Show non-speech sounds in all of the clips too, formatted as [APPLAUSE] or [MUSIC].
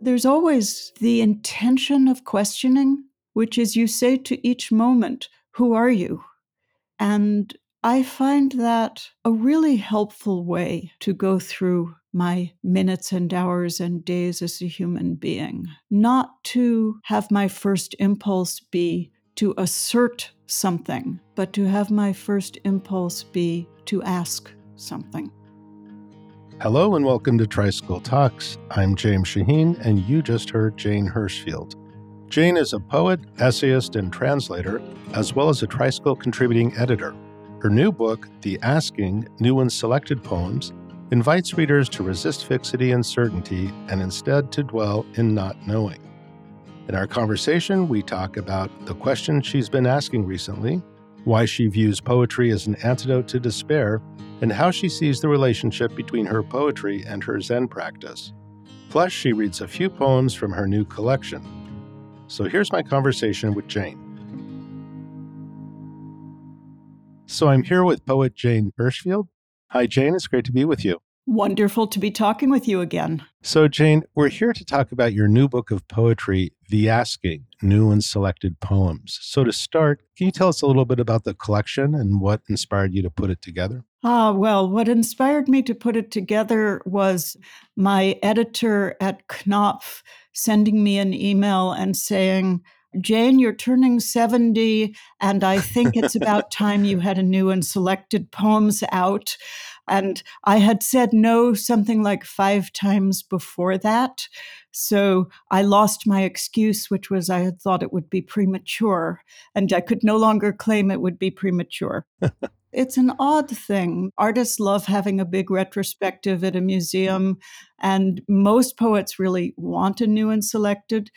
There's always the intention of questioning, which is you say to each moment, Who are you? And I find that a really helpful way to go through my minutes and hours and days as a human being. Not to have my first impulse be to assert something, but to have my first impulse be to ask something. Hello and welcome to Tricycle Talks. I'm James Shaheen, and you just heard Jane Hirshfield. Jane is a poet, essayist, and translator, as well as a Tricycle contributing editor. Her new book, The Asking New and Selected Poems, invites readers to resist fixity and certainty and instead to dwell in not knowing. In our conversation, we talk about the questions she's been asking recently, why she views poetry as an antidote to despair, and how she sees the relationship between her poetry and her Zen practice. Plus, she reads a few poems from her new collection. So here's my conversation with Jane. So I'm here with poet Jane Hirshfield. Hi, Jane. It's great to be with you. Wonderful to be talking with you again. So, Jane, we're here to talk about your new book of poetry, The Asking New and Selected Poems. So, to start, can you tell us a little bit about the collection and what inspired you to put it together? Ah, well, what inspired me to put it together was my editor at Knopf sending me an email and saying, Jane, you're turning 70, and I think it's about [LAUGHS] time you had a new and selected poems out. And I had said no something like five times before that. So I lost my excuse, which was I had thought it would be premature, and I could no longer claim it would be premature. it's an odd thing. Artists love having a big retrospective at a museum, and most poets really want a new and selected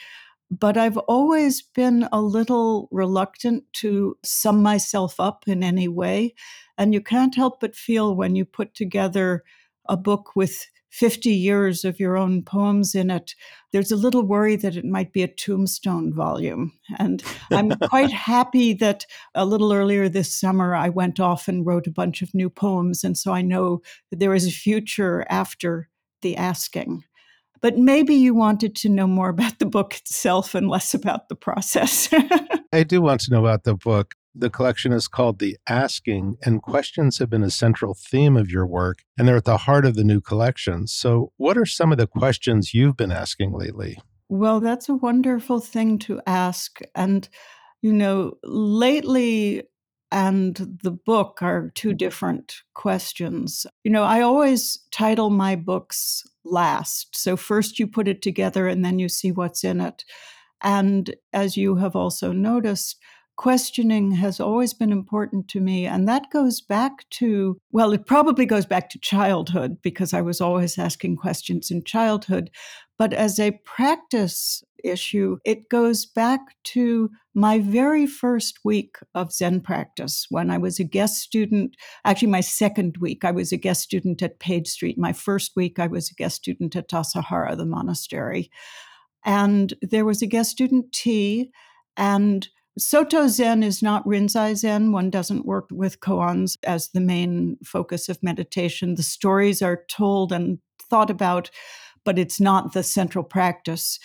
but I've always been a little reluctant to sum myself up in any way. And you can't help but feel when you put together a book with 50 years of your own poems in it, there's a little worry that it might be a tombstone volume. And I'm quite [LAUGHS] happy that a little earlier this summer I went off and wrote a bunch of new poems. And so I know that there is a future after the asking. But maybe you wanted to know more about the book itself and less about the process. [LAUGHS] I do want to know about the book. The collection is called The Asking, and questions have been a central theme of your work, and they're at the heart of the new collection. So, what are some of the questions you've been asking lately? Well, that's a wonderful thing to ask. And, you know, lately and the book are two mm-hmm. different questions. You know, I always title my books last. So first you put it together and then you see what's in it. And as you have also noticed, questioning has always been important to me. And that goes back to, well, it probably goes back to childhood because I was always asking questions in childhood. But as a practice issue, it goes back to my very first week of Zen practice when I was a guest student. Actually, my second week, I was a guest student at Page Street. My first week, I was a guest student at Tassajara, the monastery. And there was a guest student tea, and Soto Zen is not Rinzai Zen. One doesn't work with koans as the main focus of meditation. The stories are told and thought about, but it's not the central practice.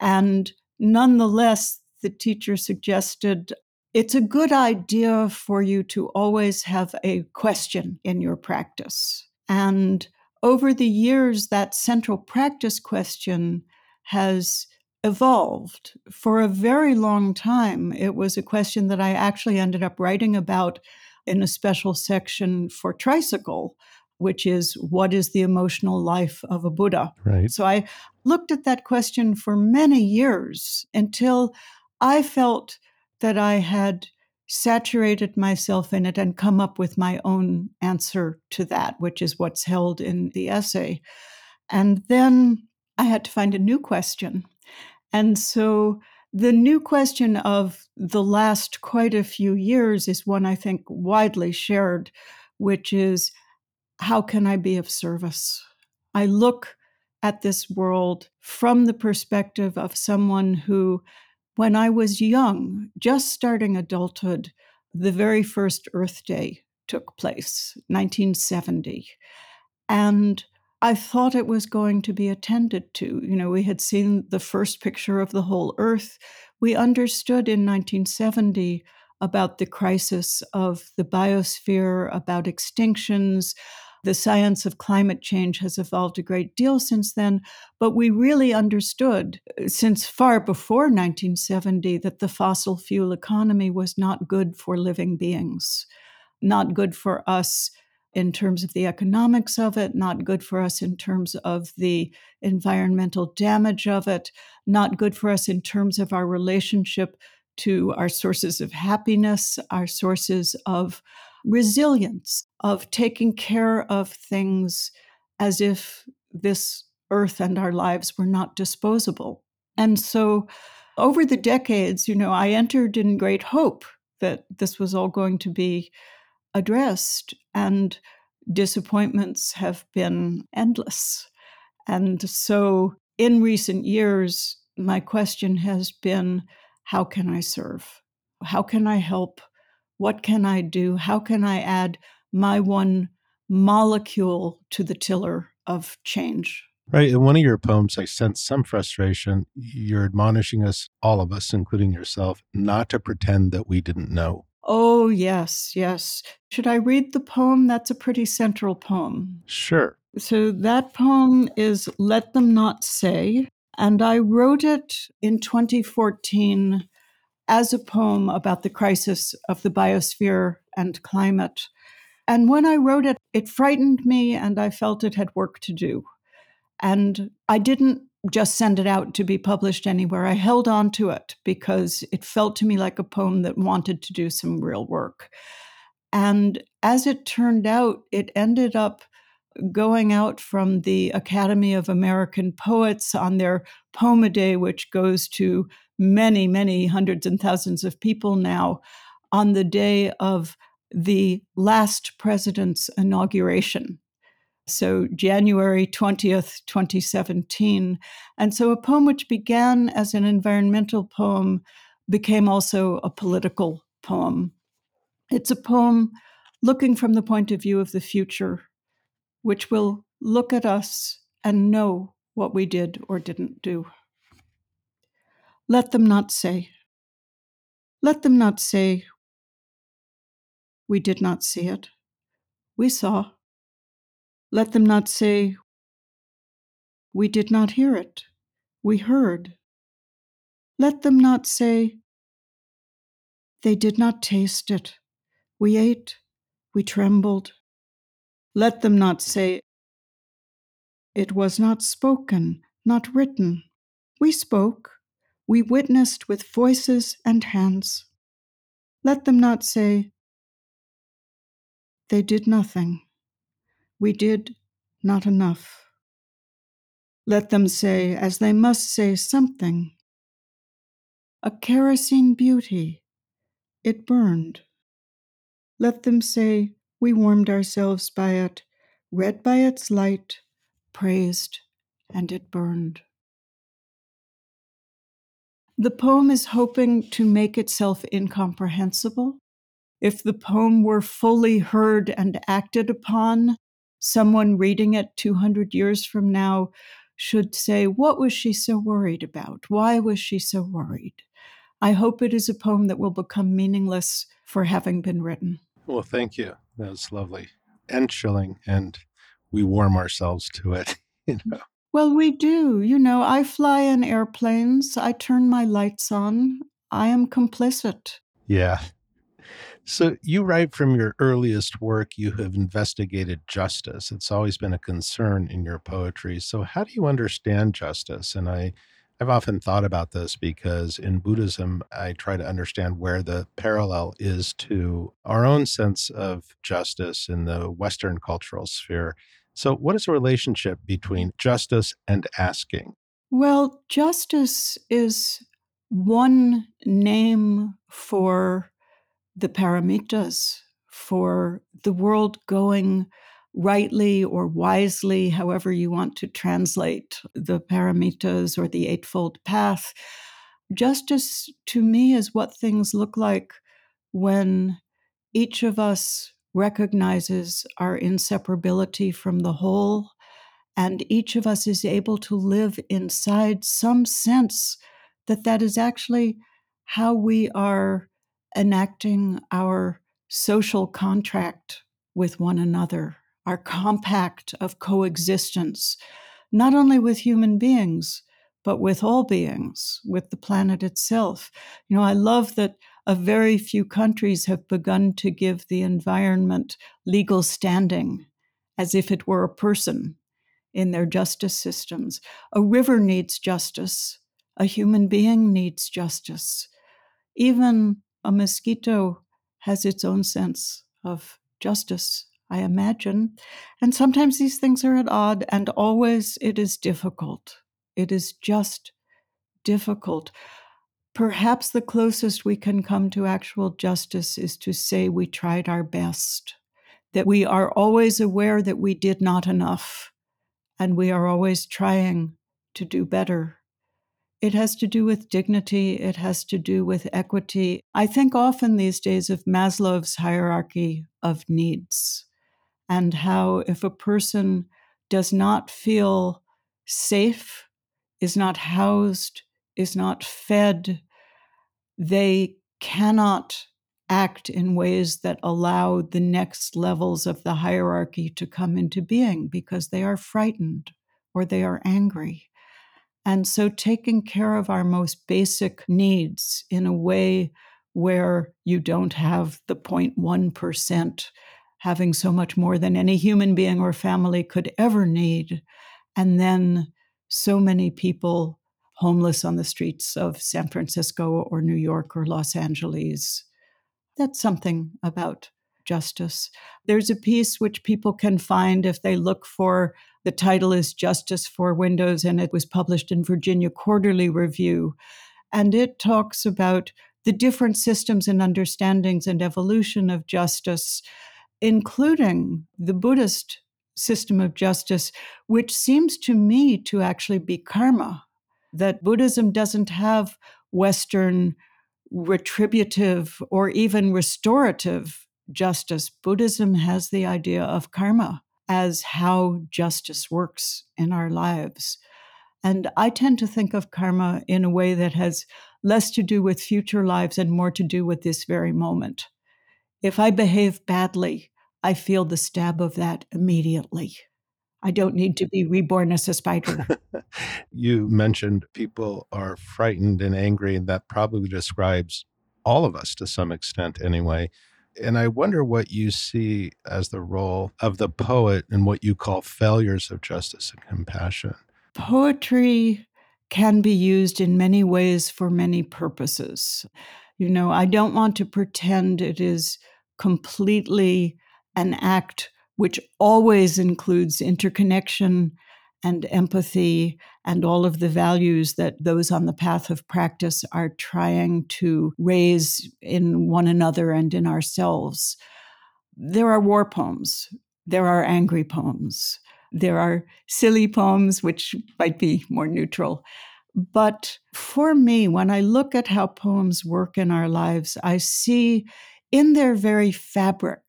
And nonetheless, the teacher suggested it's a good idea for you to always have a question in your practice. And over the years, that central practice question has evolved for a very long time. It was a question that I actually ended up writing about in a special section for Tricycle, which is what is the emotional life of a Buddha? Right. So I looked at that question for many years until I felt that I had saturated myself in it and come up with my own answer to that, which is what's held in the essay. And then I had to find a new question and so the new question of the last quite a few years is one I think widely shared, which is how can I be of service? I look at this world from the perspective of someone who, when I was young, just starting adulthood, the very first Earth Day took place, 1970. And I thought it was going to be attended to. You know, we had seen the first picture of the whole Earth. We understood in 1970 about the crisis of the biosphere, about extinctions. The science of climate change has evolved a great deal since then, but we really understood uh, since far before 1970 that the fossil fuel economy was not good for living beings, not good for us in terms of the economics of it, not good for us in terms of the environmental damage of it, not good for us in terms of our relationship to our sources of happiness, our sources of resilience, of taking care of things as if this earth and our lives were not disposable. And so over the decades, you know, I entered in great hope that this was all going to be addressed, and disappointments have been endless. And so in recent years, my question has been how can I serve? How can I help? What can I do? How can I add my one molecule to the tiller of change? Right. In one of your poems, I sense some frustration. You're admonishing us, all of us, including yourself, not to pretend that we didn't know. Oh, yes, yes. Should I read the poem? That's a pretty central poem. Sure. So that poem is Let Them Not Say. And I wrote it in 2014 as a poem about the crisis of the biosphere and climate. And when I wrote it, it frightened me and I felt it had work to do. And I didn't just send it out to be published anywhere. I held on to it because it felt to me like a poem that wanted to do some real work. And as it turned out, it ended up going out from the Academy of American Poets on their Poem a Day, which goes to many, many hundreds and thousands of people now, on the day of the last president's inauguration. So, January 20th, 2017. And so, a poem which began as an environmental poem became also a political poem. It's a poem looking from the point of view of the future, which will look at us and know what we did or didn't do. Let them not say. Let them not say, we did not see it. We saw. Let them not say, We did not hear it. We heard. Let them not say, They did not taste it. We ate. We trembled. Let them not say, It was not spoken, not written. We spoke. We witnessed with voices and hands. Let them not say, They did nothing. We did not enough. Let them say, as they must say, something. A kerosene beauty, it burned. Let them say, we warmed ourselves by it, read by its light, praised, and it burned. The poem is hoping to make itself incomprehensible. If the poem were fully heard and acted upon, someone reading it 200 years from now should say, What was she so worried about? Why was she so worried? I hope it is a poem that will become meaningless for having been written. Well, thank you. That was lovely and chilling, and we warm ourselves to it. [LAUGHS] You know. Well, we do. You know, I fly in airplanes, I turn my lights on, I am complicit. Yeah, so, you write from your earliest work, you have investigated justice. It's always been a concern in your poetry. So, how do you understand justice? And I, I've often thought about this because in Buddhism, I try to understand where the parallel is to our own sense of justice in the Western cultural sphere. So, what is the relationship between justice and asking? Well, justice is one name for the paramitas, for the world going rightly or wisely, however you want to translate the paramitas or the Eightfold Path. Justice to me is what things look like when each of us recognizes our inseparability from the whole And each of us is able to live inside some sense that that is actually how we are enacting our social contract with one another, our compact of coexistence, not only with human beings, but with all beings, with the planet itself. You know, I love that a very few countries have begun to give the environment legal standing as if it were a person in their justice systems. A river needs justice, a human being needs justice. Even a mosquito has its own sense of justice, I imagine. And sometimes these things are at odds, and always it is difficult. It is just difficult. Perhaps the closest we can come to actual justice is to say we tried our best, that we are always aware that we did not enough, and we are always trying to do better. It has to do with dignity, it has to do with equity. I think often these days of Maslow's hierarchy of needs and how if a person does not feel safe, is not housed, is not fed, they cannot act in ways that allow the next levels of the hierarchy to come into being because they are frightened or they are angry. And so, taking care of our most basic needs in a way where you don't have the 0.1% having so much more than any human being or family could ever need, and then so many people homeless on the streets of San Francisco or New York or Los Angeles. That's something about justice. There's a piece which people can find if they look for the title is Justice for Windows, and it was published in Virginia Quarterly Review. And it talks about the different systems and understandings and evolution of justice, including the Buddhist system of justice, which seems to me to actually be karma that Buddhism doesn't have Western retributive or even restorative justice. Buddhism has the idea of karma as how justice works in our lives. And I tend to think of karma in a way that has less to do with future lives and more to do with this very moment. If I behave badly, I feel the stab of that immediately. I don't need to be reborn as a spider. [LAUGHS] you mentioned people are frightened and angry, and that probably describes all of us to some extent, anyway. And I wonder what you see as the role of the poet in what you call failures of justice and compassion. Poetry can be used in many ways for many purposes. You know, I don't want to pretend it is completely an act which always includes interconnection and empathy and all of the values that those on the path of practice are trying to raise in one another and in ourselves. There are war poems, there are angry poems, there are silly poems, which might be more neutral. But for me, when I look at how poems work in our lives, I see in their very fabric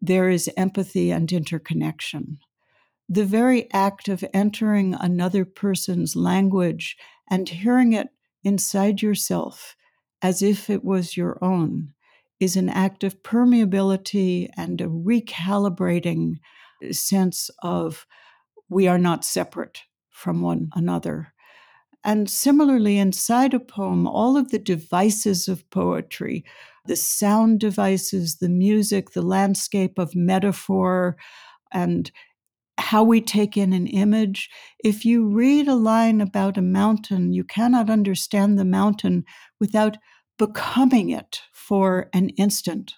there is empathy and interconnection. The very act of entering another person's language and hearing it inside yourself as if it was your own is an act of permeability and a recalibrating uh, sense of we are not separate from one another. And similarly, inside a poem, all of the devices of poetry, the sound devices, the music, the landscape of metaphor, and how we take in an image. If you read a line about a mountain, you cannot understand the mountain without becoming it for an instant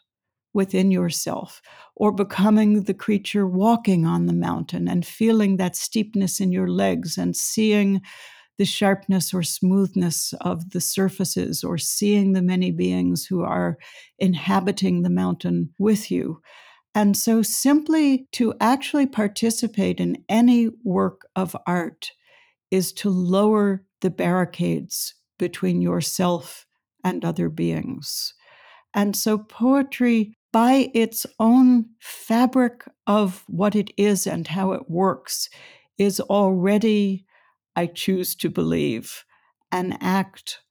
within yourself, or becoming the creature walking on the mountain and feeling that steepness in your legs and seeing the sharpness or smoothness of the surfaces or seeing the many beings who are inhabiting the mountain with you. And so, simply to actually participate in any work of art is to lower the barricades between yourself and other beings. And so, poetry, by its own fabric of what it is and how it works, is already, I choose to believe, an act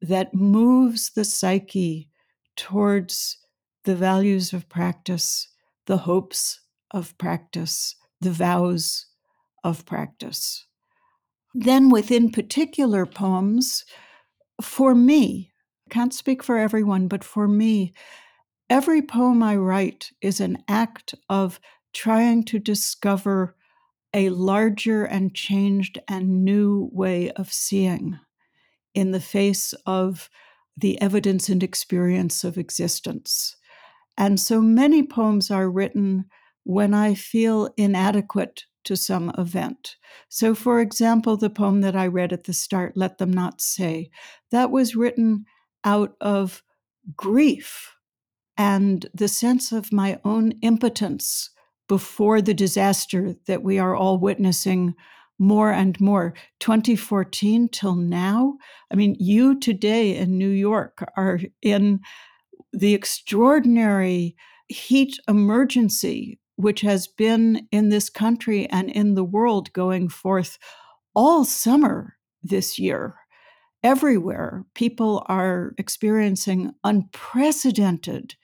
that moves the psyche towards the values of practice, the hopes of practice, the vows of practice. Then, within particular poems, for me, can't speak for everyone, but for me, every poem I write is an act of trying to discover a larger and changed and new way of seeing in the face of the evidence and experience of existence. And so many poems are written when I feel inadequate to some event. So, for example, the poem that I read at the start, Let Them Not Say, that was written out of grief and the sense of my own impotence before the disaster that we are all witnessing more and more. 2014 till now, I mean, you today in New York are in the extraordinary heat emergency which has been in this country and in the world going forth all summer this year. Everywhere, people are experiencing unprecedented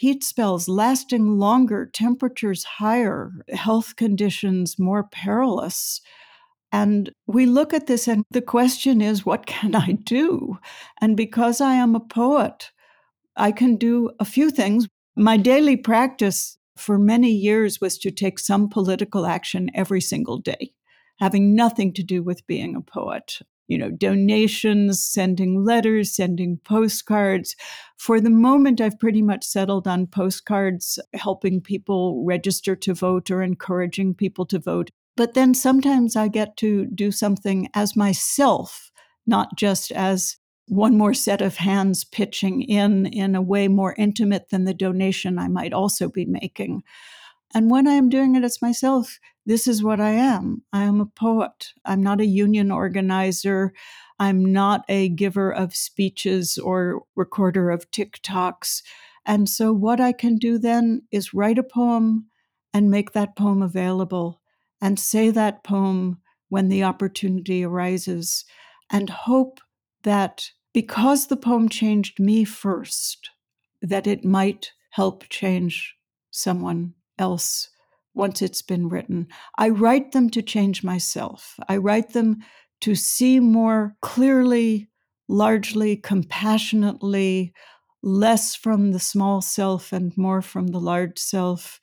heat spells lasting longer, temperatures higher, health conditions more perilous. And we look at this, and the question is, what can I do? And because I am a poet, I can do a few things. My daily practice for many years was to take some political action every single day, having nothing to do with being a poet. You know, donations, sending letters, sending postcards. For the moment, I've pretty much settled on postcards, helping people register to vote or encouraging people to vote. But then sometimes I get to do something as myself, not just as one more set of hands pitching in in a way more intimate than the donation I might also be making. And when I am doing it as myself, this is what I am. I am a poet. I'm not a union organizer. I'm not a giver of speeches or recorder of TikToks. And so, what I can do then is write a poem and make that poem available and say that poem when the opportunity arises and hope that because the poem changed me first, that it might help change someone else once it's been written. I write them to change myself. I write them to see more clearly, largely, compassionately, less from the small self and more from the large self.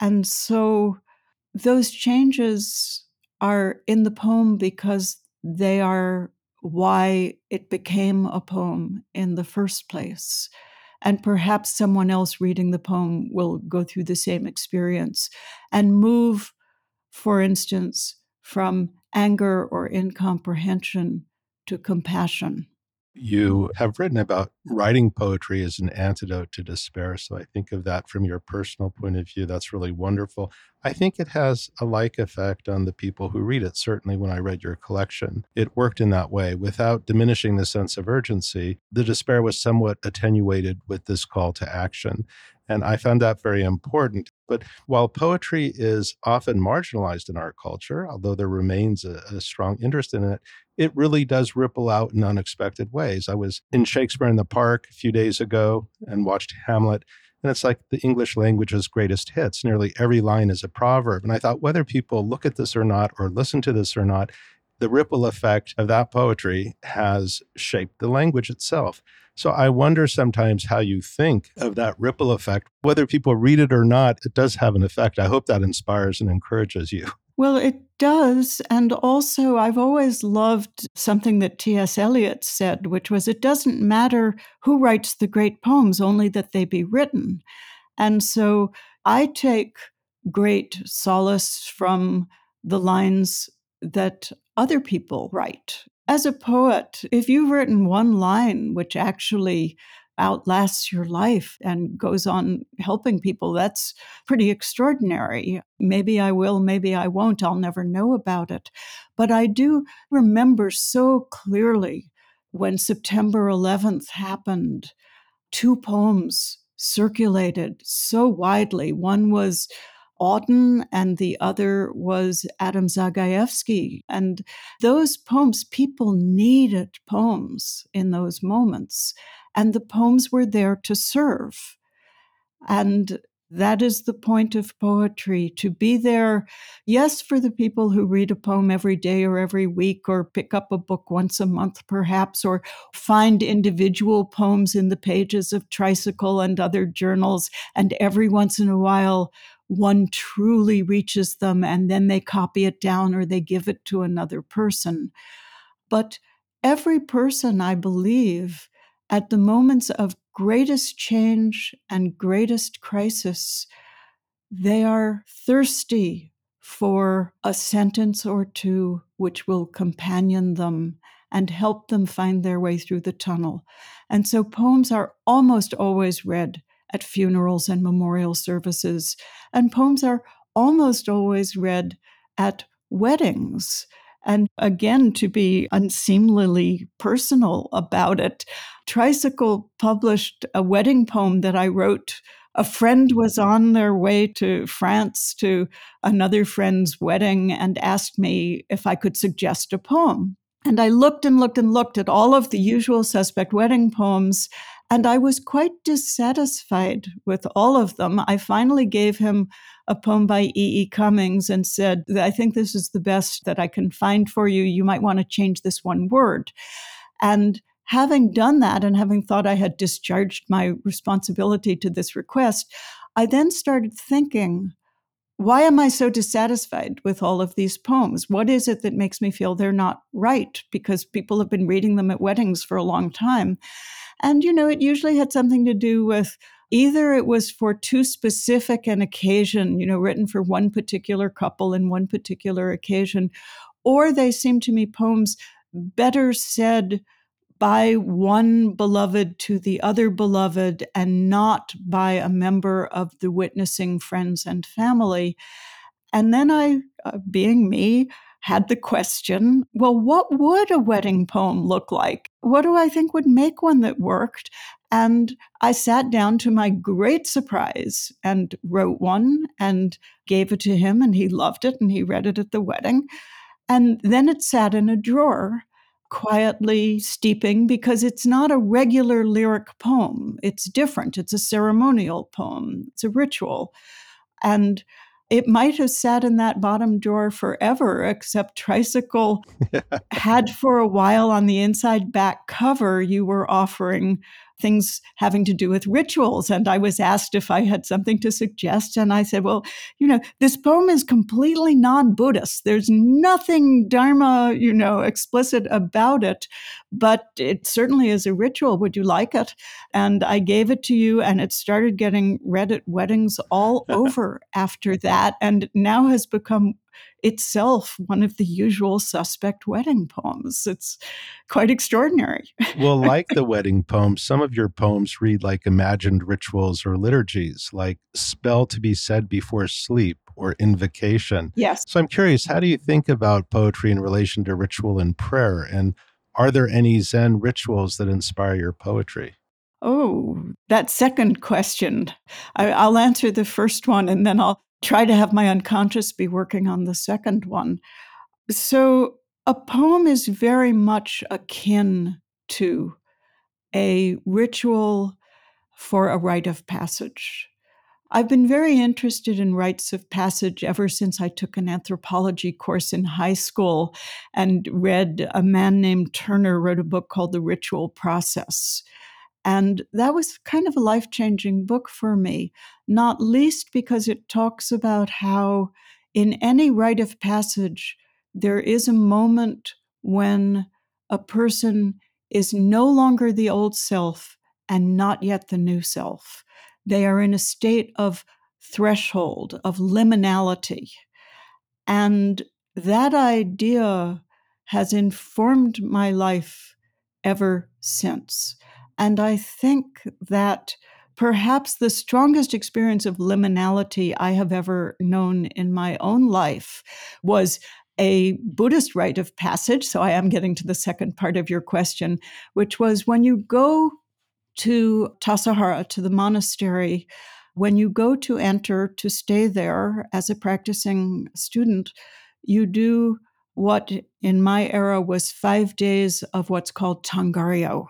And so those changes are in the poem because they are why it became a poem in the first place. And perhaps someone else reading the poem will go through the same experience and move, for instance, from anger or incomprehension to compassion you have written about writing poetry as an antidote to despair. So I think of that from your personal point of view. That's really wonderful. I think it has a like effect on the people who read it. Certainly, when I read your collection, it worked in that way without diminishing the sense of urgency. The despair was somewhat attenuated with this call to action. And I found that very important. But while poetry is often marginalized in our culture, although there remains a, a, strong interest in it, it really does ripple out in unexpected ways. I was in Shakespeare in the Park a few days ago and watched Hamlet. And it's like the English language's greatest hits. Nearly every line is a proverb. And I thought, whether people look at this or not, or listen to this or not, the ripple effect of that poetry has shaped the language itself. So I wonder sometimes how you think of that ripple effect. Whether people read it or not, it does have an effect. I hope that inspires and encourages you. Well, it does. And also, I've always loved something that T.S. Eliot said, which was it doesn't matter who writes the great poems, only that they be written. And so I take great solace from the lines that other people write as a poet, if you've written one line which actually outlasts your life and goes on helping people, that's pretty extraordinary. Maybe I will, maybe I won't, I'll never know about it. But I do remember so clearly when September 11th happened, two poems circulated so widely. One was Auden, and the other was Adam Zagajewski. And those poems, people needed poems in those moments, and the poems were there to serve. And that is the point of poetry to be there, yes, for the people who read a poem every day or every week, or pick up a book once a month, perhaps, or find individual poems in the pages of Tricycle and other journals. And every once in a while, one truly reaches them and then they copy it down or they give it to another person. But every person, I believe, at the moments of greatest change and greatest crisis, they are thirsty for a sentence or two which will companion them and help them find their way through the tunnel. And so poems are almost always read at funerals and memorial services, and poems are almost always read at weddings. And again, to be unseemlily personal about it, Tricycle published a wedding poem that I wrote. A friend was on their way to France to another friend's wedding and asked me if I could suggest a poem. And I looked and looked and looked at all of the usual suspect wedding poems, and I was quite dissatisfied with all of them. I finally gave him a poem by E. E. Cummings and said, I think this is the best that I can find for you. You might want to change this one word. And having done that and having thought I had discharged my responsibility to this request, I then started thinking, why am I so dissatisfied with all of these poems? What is it that makes me feel they're not right? Because people have been reading them at weddings for a long time. And, you know, it usually had something to do with either it was for too specific an occasion, you know, written for one particular couple in one particular occasion, or they seemed to me poems better said by one beloved to the other beloved and not by a member of the witnessing friends and family. And then I, uh, being me, had the question well, what would a wedding poem look like? What do I think would make one that worked? And I sat down to my great surprise and wrote one and gave it to him, and he loved it and he read it at the wedding. And then it sat in a drawer, quietly steeping, because it's not a regular lyric poem. It's different. It's a ceremonial poem, it's a ritual. And it might have sat in that bottom drawer forever, except Tricycle [LAUGHS] had for a while on the inside back cover, you were offering things having to do with rituals. And I was asked if I had something to suggest. And I said, well, you know, this poem is completely non Buddhist. There's nothing Dharma, you know, explicit about it, but it certainly is a ritual. Would you like it? And I gave it to you, and it started getting read at weddings all [LAUGHS] over after that, and now has become itself one of the usual suspect wedding poems. It's quite extraordinary. well, [LAUGHS] like the wedding poems, some of your poems read like imagined rituals or liturgies, like spell to be said before sleep or invocation. Yes. So I'm curious, how do you think about poetry in relation to ritual and prayer? And are there any Zen rituals that inspire your poetry? Oh, that second question. I, will answer the first one and then I'll try to have my unconscious be working on the second one. So, a poem is very much akin to a ritual for a rite of passage. I've been very interested in rites of passage ever since I took an anthropology course in high school and read a man named Turner wrote a book called The Ritual Process. And that was kind of a life changing book for me, not least because it talks about how, in any rite of passage, there is a moment when a person is no longer the old self and not yet the new self. They are in a state of threshold, of liminality. And that idea has informed my life ever since. And I think that perhaps the strongest experience of liminality I have ever known in my own life was a Buddhist rite of passage. So I am getting to the second part of your question, which was when you go to Tassajara, to the monastery, When you go to enter to stay there as a practicing student, you do what in my era was five days of what's called Tangaryo.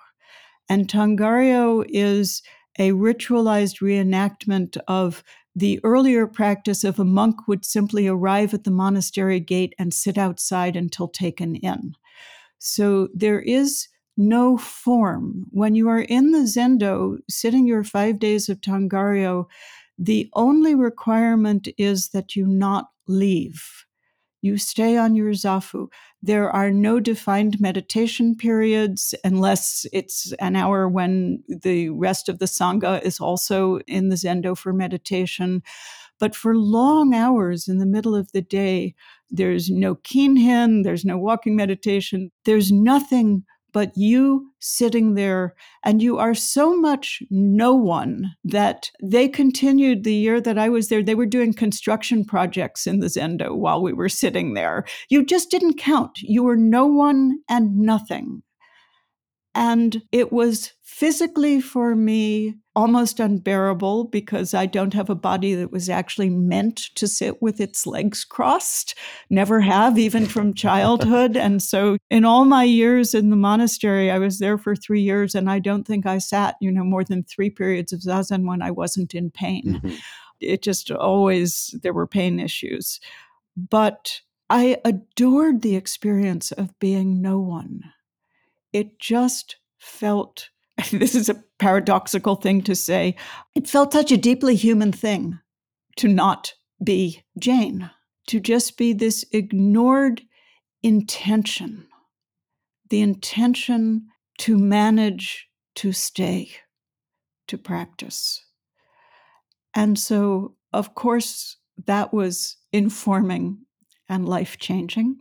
And Tangaryo is a ritualized reenactment of the earlier practice of a monk would simply arrive at the monastery gate and sit outside until taken in. So there is no form. When you are in the zendo, sitting your five days of Tangaryo, the only requirement is that you not leave. You stay on your zafu. There are no defined meditation periods unless it's an hour when the rest of the Sangha is also in the Zendo for meditation. But for long hours in the middle of the day, there's no kinhin, there's no walking meditation, there's nothing but you sitting there and you are so much no one that they continued the year that I was there. They were doing construction projects in the Zendo while we were sitting there. You just didn't count. You were no one and nothing. And it was physically for me almost unbearable because I don't have a body that was actually meant to sit with its legs crossed, never have, even from childhood. [LAUGHS] and so, in all my years in the monastery, I was there for three years, and I don't think I sat, you know, more than three periods of zazen when I wasn't in pain. Mm-hmm. It just always, there were pain issues. But I adored the experience of being no one it just felt [LAUGHS] this is a paradoxical thing to say. It felt such a deeply human thing to not be Jane, to just be this ignored intention, the intention to manage to stay, to practice. And so, of course, that was informing and life changing.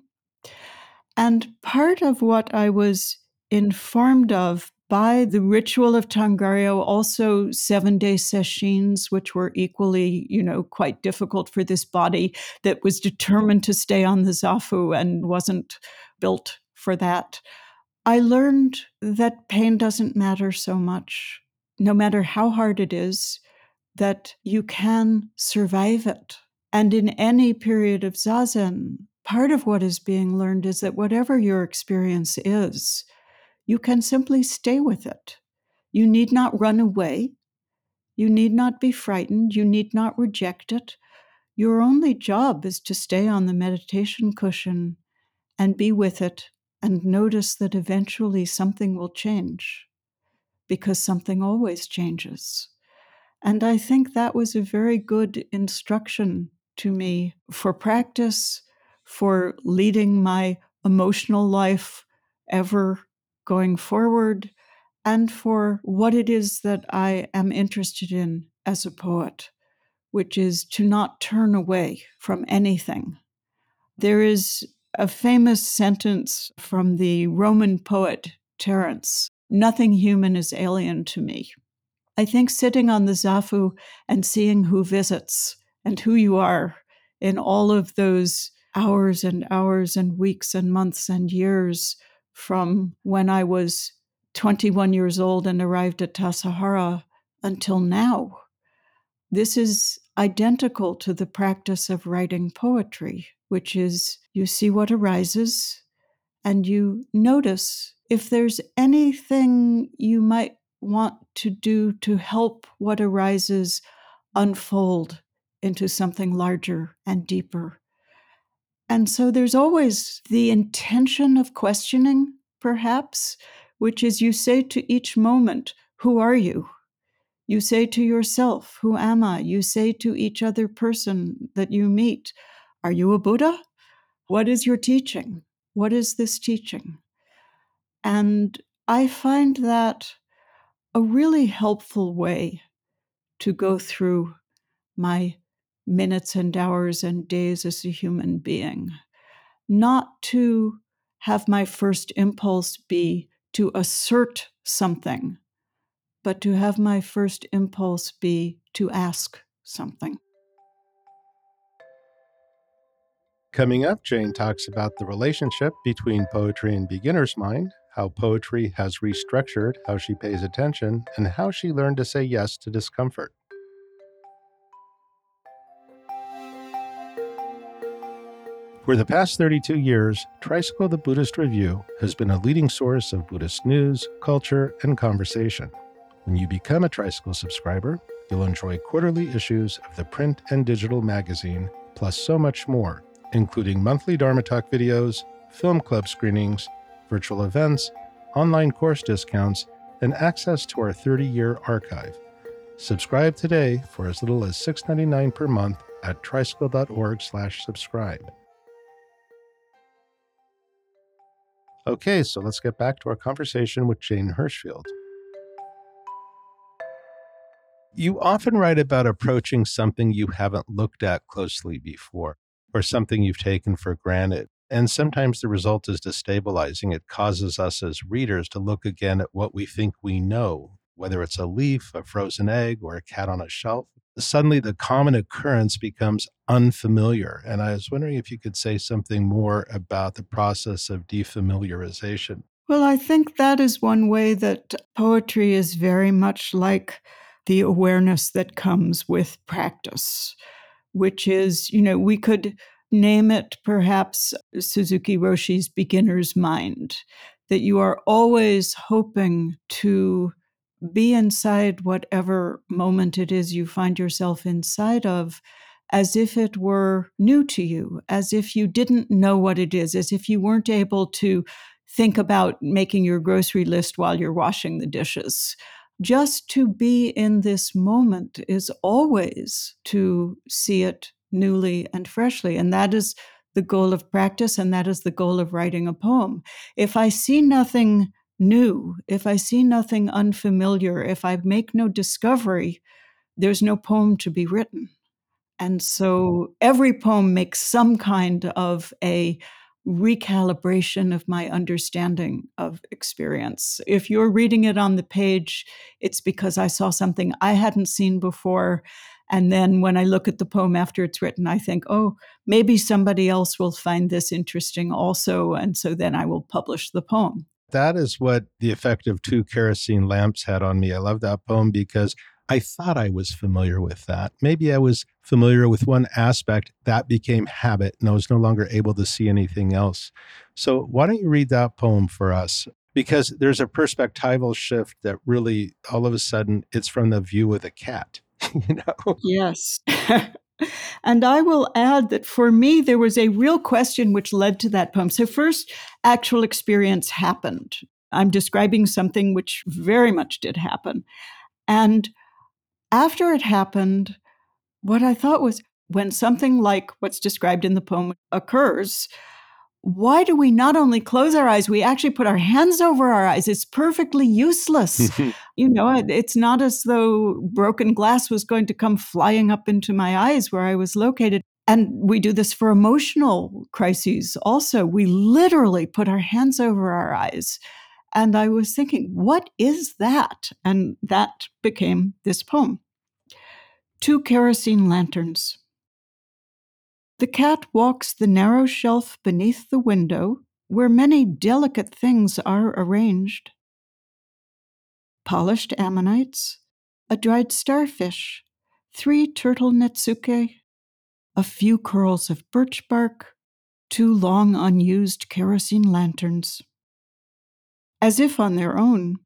And part of what I was informed of by the ritual of Tangaryo, also seven day sessions, which were equally, you know, quite difficult for this body that was determined to stay on the Zafu and wasn't built for that. I learned that pain doesn't matter so much, no matter how hard it is, that you can survive it. And in any period of Zazen, part of what is being learned is that whatever your experience is, you can simply stay with it. You need not run away. You need not be frightened. You need not reject it. Your only job is to stay on the meditation cushion and be with it and notice that eventually something will change because something always changes. And I think that was a very good instruction to me for practice, for leading my emotional life ever going forward and for what it is that I am interested in as a poet, which is to not turn away from anything. There is a famous sentence from the Roman poet Terence Nothing human is alien to me. I think sitting on the Zafu and seeing who visits and who you are in all of those hours and hours and weeks and months and years from when I was 21 years old and arrived at Tassajara until now. This is identical to the practice of writing poetry, which is you see what arises and you notice if there's anything you might want to do to help what arises unfold into something larger and deeper and so there's always the intention of questioning, perhaps, which is you say to each moment, Who are you? You say to yourself, Who am I? You say to each other person that you meet, Are you a Buddha? What is your teaching? What is this teaching? And I find that a really helpful way to go through my minutes and hours and days as a human being, not to have my first impulse be to assert something, but to have my first impulse be to ask something. Coming up, Jane talks about the relationship between poetry and beginner's mind, how poetry has restructured how she pays attention, and how she learned to say yes to discomfort. For the past 32 years, Tricycle the Buddhist Review has been a leading source of Buddhist news, culture, and conversation. When you become a Tricycle subscriber, you'll enjoy quarterly issues of the print and digital magazine, plus so much more, including monthly Dharma Talk videos, film club screenings, virtual events, online course discounts, and access to our 30 year archive. Subscribe today for as little as $6.99 per month at tricycle.org/slash subscribe. Okay, so let's get back to our conversation with Jane Hirshfield. You often write about approaching something you haven't looked at closely before or something you've taken for granted. And sometimes the result is destabilizing. It causes us as readers to look again at what we think we know, whether it's a leaf, a frozen egg, or a cat on a shelf. Suddenly, the common occurrence becomes unfamiliar. And I was wondering if you could say something more about the process of defamiliarization. Well, I think that is one way that poetry is very much like the awareness that comes with practice, which is, you know, we could name it perhaps Suzuki Roshi's beginner's mind, that you are always hoping to be inside whatever moment it is you find yourself inside of as if it were new to you, as if you didn't know what it is, as if you weren't able to think about making your grocery list while you're washing the dishes. Just to be in this moment is always to see it newly and freshly. And that is the goal of practice, and that is the goal of writing a poem. If I see nothing new, if I see nothing unfamiliar, if I make no discovery, there's no poem to be written. And so every poem makes some kind of a recalibration of my understanding of experience. If you're reading it on the page, it's because I saw something I hadn't seen before. And then when I look at the poem after it's written, I think, oh, maybe somebody else will find this interesting also. And so then I will publish the poem. That is what the effect of two kerosene lamps had on me. I love that poem because I thought I was familiar with that. Maybe I was familiar with one aspect that became habit and I was no longer able to see anything else. So, why don't you read that poem for us? Because there's a perspectival shift that really all of a sudden it's from the view of the cat, [LAUGHS] you know? Yes. [LAUGHS] and I will add that for me, there was a real question which led to that poem. So, first, actual experience happened. I'm describing something which very much did happen. And after it happened, what I thought was when something like what's described in the poem occurs, why do we not only close our eyes, we actually put our hands over our eyes? It's perfectly useless. [LAUGHS] you know, it's not as though broken glass was going to come flying up into my eyes where I was located. And we do this for emotional crises also. We literally put our hands over our eyes. And I was thinking, what is that? And that became this poem Two Kerosene Lanterns. The cat walks the narrow shelf beneath the window where many delicate things are arranged polished ammonites, a dried starfish, three turtle netsuke, a few curls of birch bark, two long unused kerosene lanterns. As if on their own,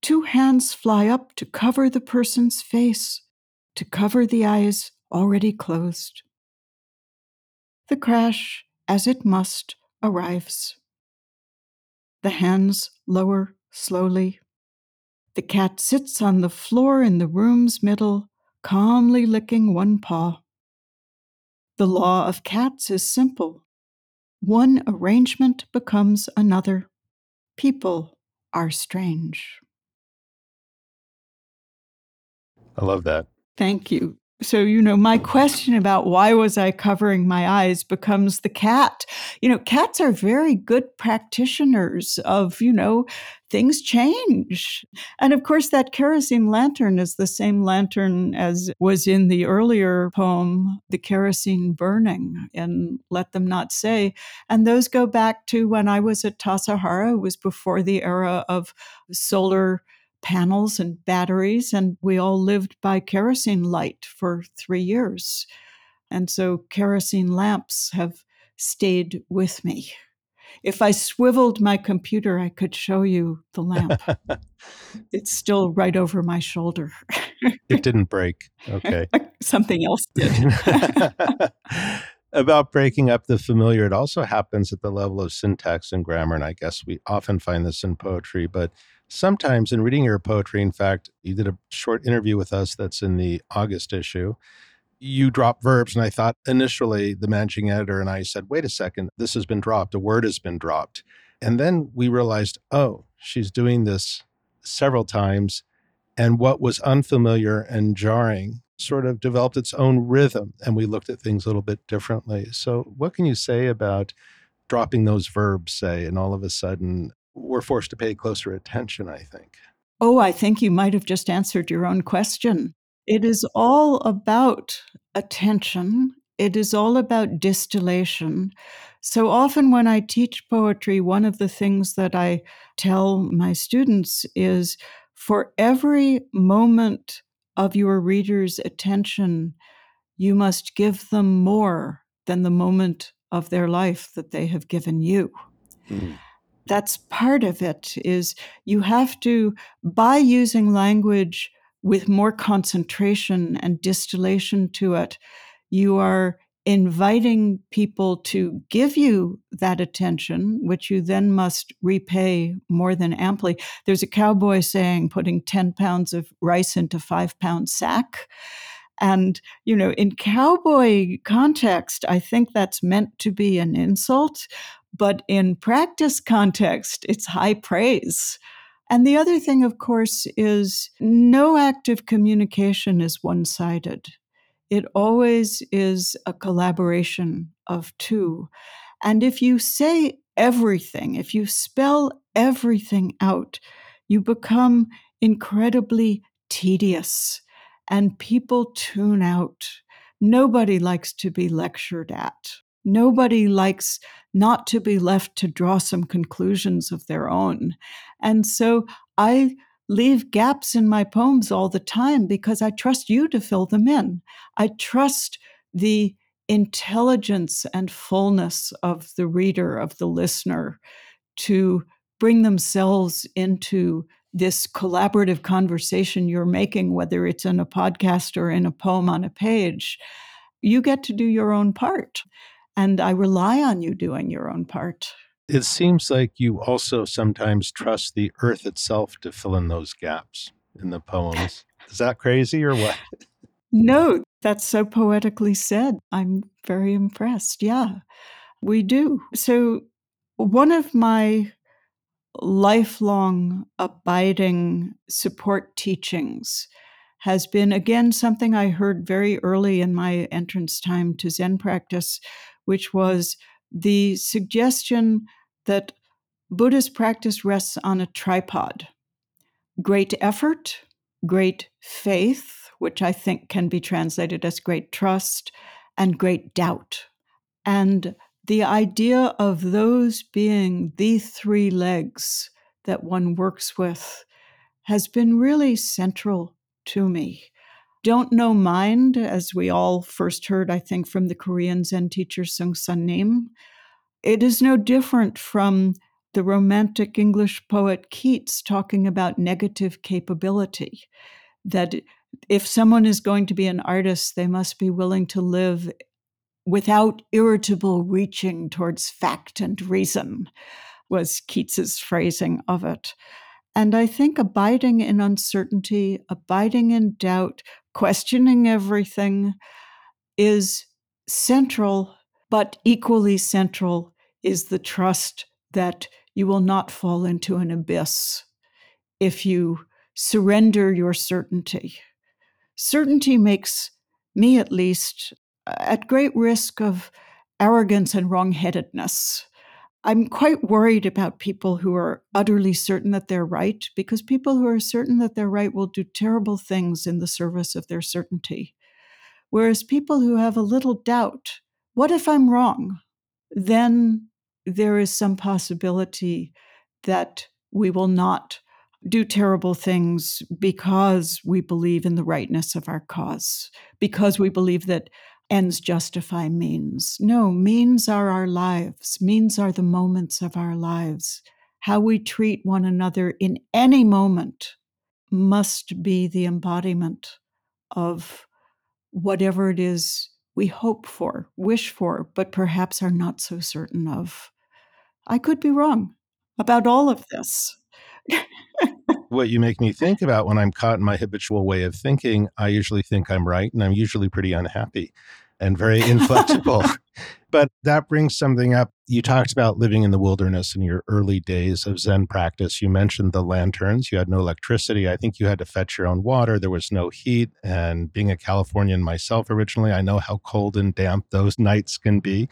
two hands fly up to cover the person's face, to cover the eyes already closed. The crash, as it must, arrives. The hands lower slowly. The cat sits on the floor in the room's middle, calmly licking one paw. The law of cats is simple one arrangement becomes another. People are strange. I love that. Thank you so you know my question about why was i covering my eyes becomes the cat. You know cats are very good practitioners of you know things change. And of course that kerosene lantern is the same lantern as was in the earlier poem the kerosene burning and let them not say. And those go back to when i was at tassajara. It was before the era of solar panels and batteries, and we all lived by kerosene light for three years. And so kerosene lamps have stayed with me. If I swiveled my computer, I could show you the lamp. [LAUGHS] it's still right over my shoulder. it didn't break. Okay. [LAUGHS] Something else did. [LAUGHS] About breaking up the familiar, it also happens at the level of syntax and grammar. And I guess we often find this in poetry, but sometimes in reading your poetry, in fact, you did a short interview with us that's in the August issue you drop verbs. And I thought initially the managing editor and I said, wait a second, this has been dropped. A word has been dropped. And then we realized, oh, she's doing this several times. And what was unfamiliar and jarring sort of developed its own rhythm. And we looked at things a little bit differently. So, what can you say about dropping those verbs, say, and all of a sudden we're forced to pay closer attention, I think? Oh, I think you might have just answered your own question. It is all about attention. It is all about distillation. So often, when I teach poetry, one of the things that I tell my students is for every moment of your reader's attention, you must give them more than the moment of their life that they have given you. Mm. That's part of it is you have to by using language with more concentration and distillation to it, you are inviting people to give you that attention, which you then must repay more than amply. There's a cowboy saying putting 10 pounds of rice into five pound sack. And, you know, in cowboy context, I think that's meant to be an insult. But in practice context, it's high praise. And the other thing, of course, is no active communication is one sided. It always is a collaboration of two. And if you say everything, if you spell everything out, you become incredibly tedious and people tune out. Nobody likes to be lectured at. Nobody likes not to be left to draw some conclusions of their own. And so I leave gaps in my poems all the time because I trust you to fill them in. I trust the intelligence and fullness of the reader, of the listener, to bring themselves into this collaborative conversation you're making, whether it's in a podcast or in a poem on a page. You get to do your own part. And I rely on you doing your own part. It seems like you also sometimes trust the earth itself to fill in those gaps in the poems. Is that crazy or what? [LAUGHS] No, that's so poetically said. I'm very impressed. Yeah, we do. So, one of my lifelong abiding support teachings has been, again, something I heard very early in my entrance time to Zen practice, which was the suggestion that Buddhist practice rests on a tripod great effort, great faith, which I think can be translated as great trust, and great doubt. And the idea of those being the three legs that one works with has been really central to me don't know mind, as we all first heard, I think, from the Korean Zen teacher Seung Sun Nim. It is no different from the romantic English poet Keats talking about negative capability. That if someone is going to be an artist, they must be willing to live without irritable reaching towards fact and reason, was Keats's phrasing of it. And I think abiding in uncertainty, abiding in doubt, questioning everything is central, but equally central is the trust that you will not fall into an abyss if you surrender your certainty. Certainty makes me, at least, at great risk of arrogance and wrongheadedness. I'm quite worried about people who are utterly certain that they're right, because people who are certain that they're right will do terrible things in the service of their certainty. Whereas people who have a little doubt, what if I'm wrong? Then there is some possibility that we will not do terrible things because we believe in the rightness of our cause, because we believe that ends justify means. No, means are our lives, means are the moments of our lives. How we treat one another in any moment must be the embodiment of whatever it is we hope for, wish for, but perhaps are not so certain of. I could be wrong about all of this. what you make me think about when I'm caught in my habitual way of thinking, I usually think I'm right and I'm usually pretty unhappy and very inflexible. [LAUGHS] but that brings something up. You talked about living in the wilderness in your early days of Zen practice. You mentioned the lanterns. You had no electricity. I think you had to fetch your own water. There was no heat. And being a Californian myself originally, I know how cold and damp those nights can be.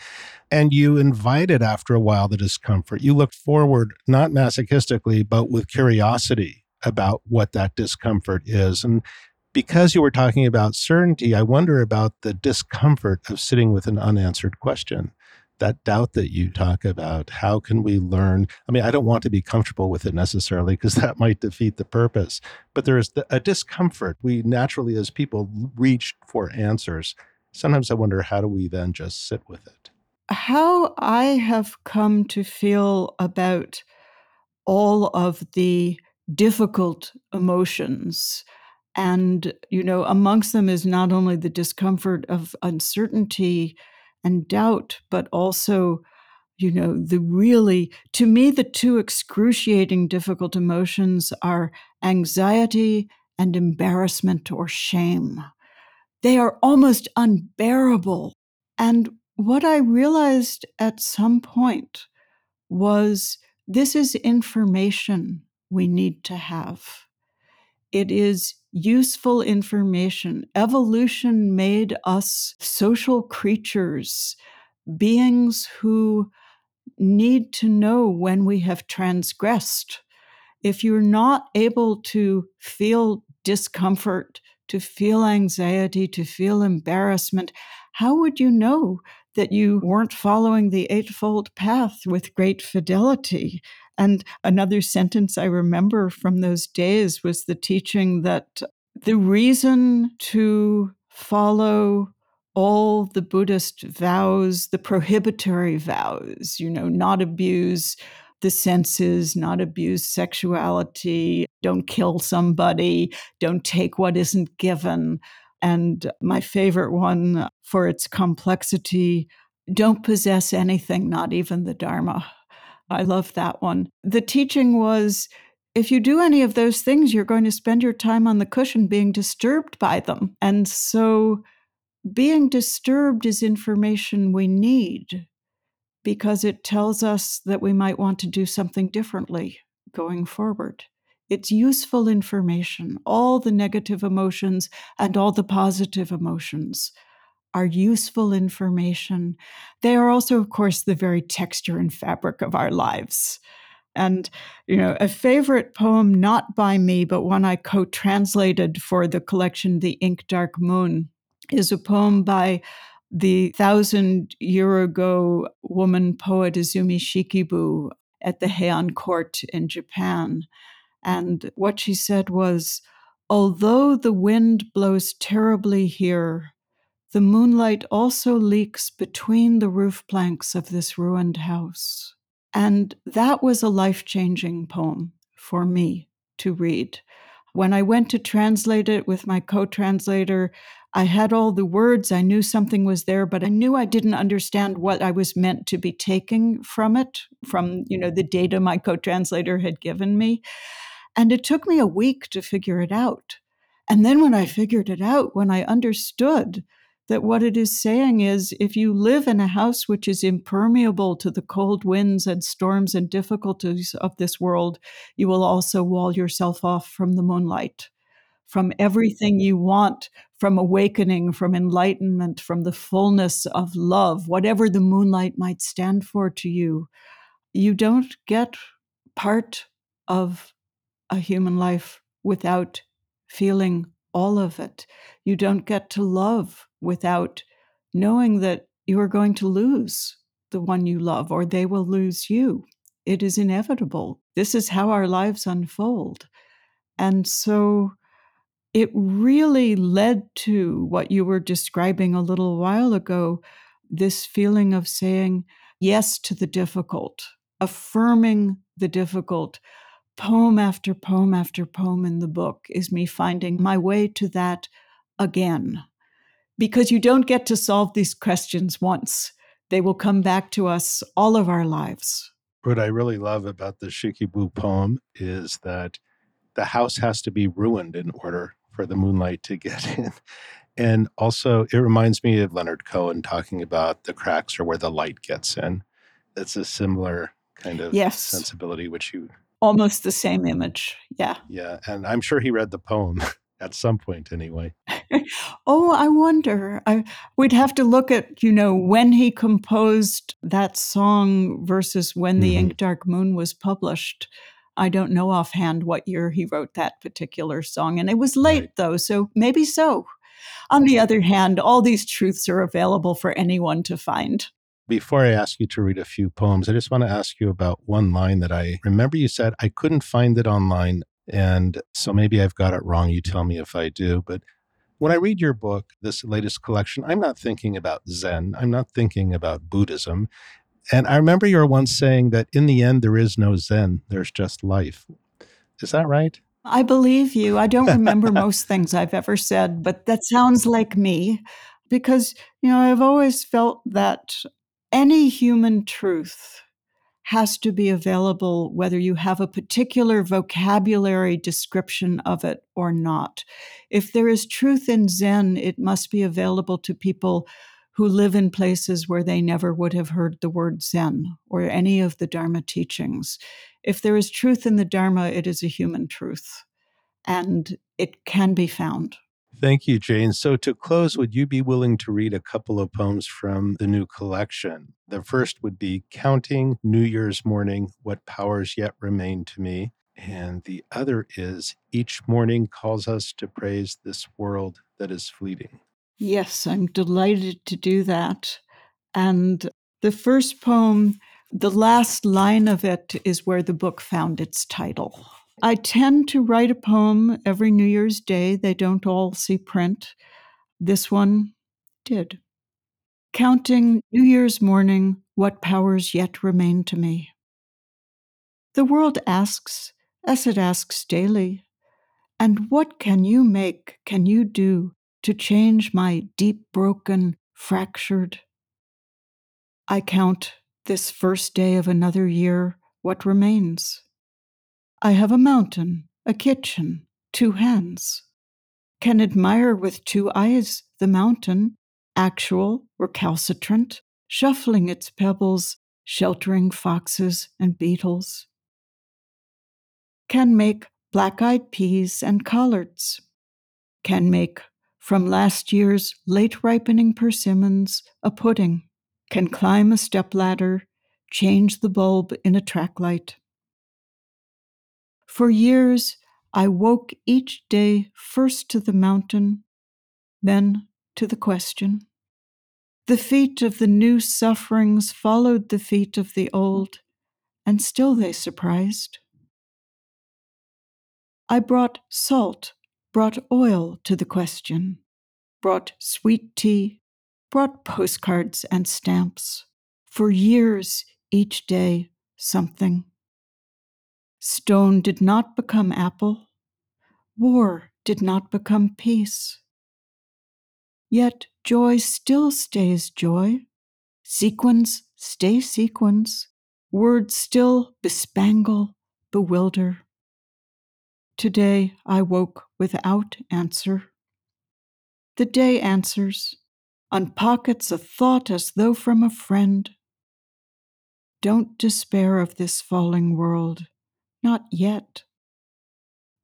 And you invited after a while the discomfort. You looked forward, not masochistically, but with curiosity about what that discomfort is. And because you were talking about certainty, I wonder about the discomfort of sitting with an unanswered question. That doubt that you talk about, how can we learn? I mean, I don't want to be comfortable with it necessarily because [LAUGHS] that might defeat the purpose, but there is a discomfort. We naturally, as people, reach for answers. Sometimes I wonder, how do we then just sit with it? How I have come to feel about all of the difficult emotions and, you know, amongst them is not only the discomfort of uncertainty and doubt, but also, you know, the really, to me, the two excruciating difficult emotions are anxiety and embarrassment or shame. They are almost unbearable. And what I realized at some point was this is information we need to have. It is useful information. Evolution made us social creatures, beings who need to know when we have transgressed. If you're not able to feel discomfort, to feel anxiety, to feel embarrassment, how would you know that you weren't following the Eightfold Path with great fidelity? And another sentence I remember from those days was the teaching that the reason to follow all the Buddhist vows, the prohibitory vows, you know, not abuse the senses, not abuse sexuality, don't kill somebody, don't take what isn't given. And my favorite one for its complexity don't possess anything, not even the Dharma. I love that one. The teaching was if you do any of those things, you're going to spend your time on the cushion being disturbed by them. And so being disturbed is information we need because it tells us that we might want to do something differently going forward. It's useful information. All the negative emotions and all the positive emotions are useful information. They are also, of course, the very texture and fabric of our lives. And, you know, a favorite poem, not by me, but one I co translated for the collection, The Ink Dark Moon, is a poem by the thousand year ago woman poet Izumi Shikibu at the Heian court in Japan. And what she said was, Although the wind blows terribly here, the moonlight also leaks between the roof planks of this ruined house. And that was a life changing poem for me to read. When I went to translate it with my co translator, I had all the words. I knew something was there, but I knew I didn't understand what I was meant to be taking from it, from you know the data my co-translator had given me. And it took me a week to figure it out. And then when I figured it out, when I understood that what it is saying is if you live in a house which is impermeable to the cold winds and storms and difficulties of this world, you will also wall yourself off from the moonlight, from everything you want, from awakening, from enlightenment, from the fullness of love, whatever the moonlight might stand for to you. You don't get part of a human life without feeling all of it. You don't get to love without knowing that you are going to lose the one you love or they will lose you. It is inevitable. This is how our lives unfold. And so it really led to what you were describing a little while ago this feeling of saying yes to the difficult, affirming the difficult. Poem after poem after poem in the book is me finding my way to that again. Because you don't get to solve these questions once, they will come back to us all of our lives. What I really love about the Shikibu poem is that the house has to be ruined in order for the moonlight to get [LAUGHS] in. And also, it reminds me of Leonard Cohen talking about the cracks are where the light gets in. It's a similar kind of yes. sensibility, which you almost the same image. Yeah. Yeah. And I'm sure he read the poem [LAUGHS] at some point anyway. [LAUGHS] oh, I wonder. I, we'd have to look at, you know, when he composed that song versus when The mm-hmm. Ink Dark Moon was published. I don't know offhand what year he wrote that particular song. And it was late, right. though, so maybe so. On the other hand, all these truths are available for anyone to find. Before I ask you to read a few poems, I just want to ask you about one line that I remember you said I couldn't find it online. And so maybe I've got it wrong. You tell me if I do. But when I read your book, this latest collection, I'm not thinking about Zen. I'm not thinking about Buddhism. And I remember you were once saying that in the end, there is no Zen, there's just life. Is that right? I believe you. I don't remember [LAUGHS] most things I've ever said, but that sounds like me because, you know, I've always felt that any human truth has to be available whether you have a particular vocabulary description of it or not. If there is truth in Zen, it must be available to people who live in places where they never would have heard the word Zen or any of the Dharma teachings. If there is truth in the Dharma, it is a human truth and it can be found. Thank you, Jane. So, to close, would you be willing to read a couple of poems from the new collection? The first would be Counting New Year's Morning What Powers Yet Remain to Me. And the other is Each Morning Calls Us to Praise This World That Is Fleeting. Yes, I'm delighted to do that. And the first poem, the last line of it is where the book found its title. I tend to write a poem every New Year's Day. They don't all see print. This one did. Counting New Year's morning, what powers yet remain to me. The world asks, as it asks daily, and what can you make, can you do to change my deep broken, fractured? I count this first day of another year what remains. I have a mountain, a kitchen, two hands. Can admire with two eyes the mountain, actual, recalcitrant, shuffling its pebbles, sheltering foxes and beetles. Can make black eyed peas and collards. Can make from last year's late ripening persimmons a pudding. Can climb a stepladder, change the bulb in a track light. For years, I woke each day first to the mountain, then to the question. The feet of the new sufferings followed the feet of the old, and still they surprised. I brought salt, brought oil to the question, brought sweet tea, brought postcards and stamps. For years, each day, something. Stone did not become apple. War did not become peace. Yet joy still stays joy. Sequins stay sequins. Words still bespangle, bewilder. Today I woke without answer. The day answers, unpockets a thought as though from a friend. Don't despair of this falling world. Not yet.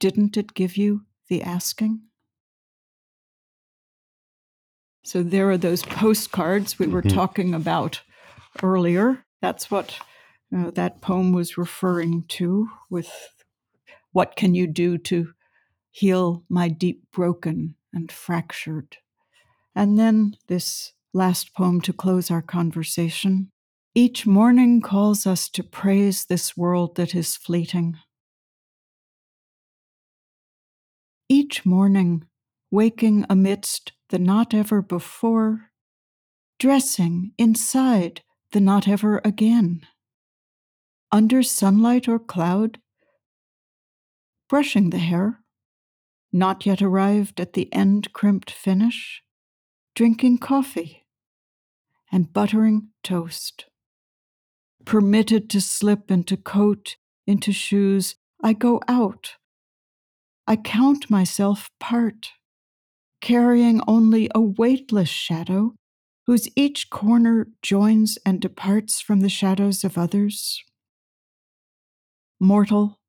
Didn't it give you the asking? So there are those postcards we were mm-hmm. talking about earlier. That's what uh, that poem was referring to with what can you do to heal my deep broken and fractured. And then this last poem to close our conversation each morning calls us to praise this world that is fleeting. each morning, waking amidst the not ever before, dressing inside the not ever again. Under sunlight or cloud, brushing the hair, not yet arrived at the end crimped finish, drinking coffee and buttering toast. Permitted to slip into coat, into shoes, I go out. I count myself part, carrying only a weightless shadow whose each corner joins and departs from the shadows of others. Mortal,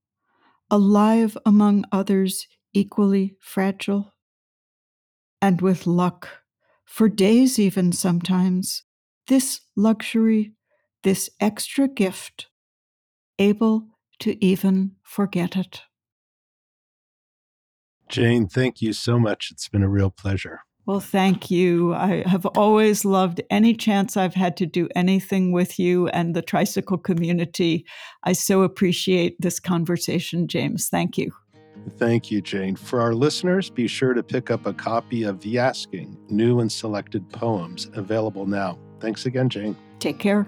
alive among others equally fragile. And with luck, for days even sometimes, this luxury, this extra gift, able to even forget it. Jane, thank you so much. It's been a real pleasure. Well, thank you. I have always loved any chance I've had to do anything with you and the tricycle community. I so appreciate this conversation, James. Thank you. Thank you, Jane. For our listeners, be sure to pick up a copy of The Asking New and Selected Poems, available now. Thanks again, Jane. Take care.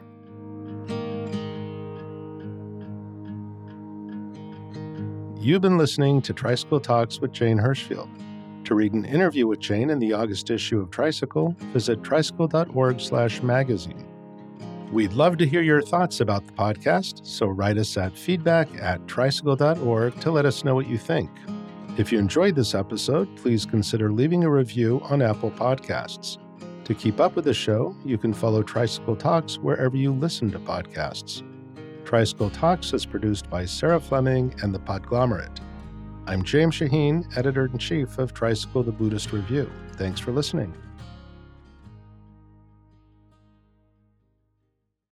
You've been listening to Tricycle Talks with Jane Hirshfield. To read an interview with Jane in the August issue of Tricycle, visit tricycle.org/magazine. We'd love to hear your thoughts about the podcast, so write us at feedback at tricycle.org to let us know what you think. If you enjoyed this episode, please consider leaving a review on Apple Podcasts. To keep up with the show, you can follow Tricycle Talks wherever you listen to podcasts. Tricycle Talks is produced by Sarah Fleming and the Podglomerate. I'm James Shaheen, editor in chief of Tricycle the Buddhist Review. Thanks for listening.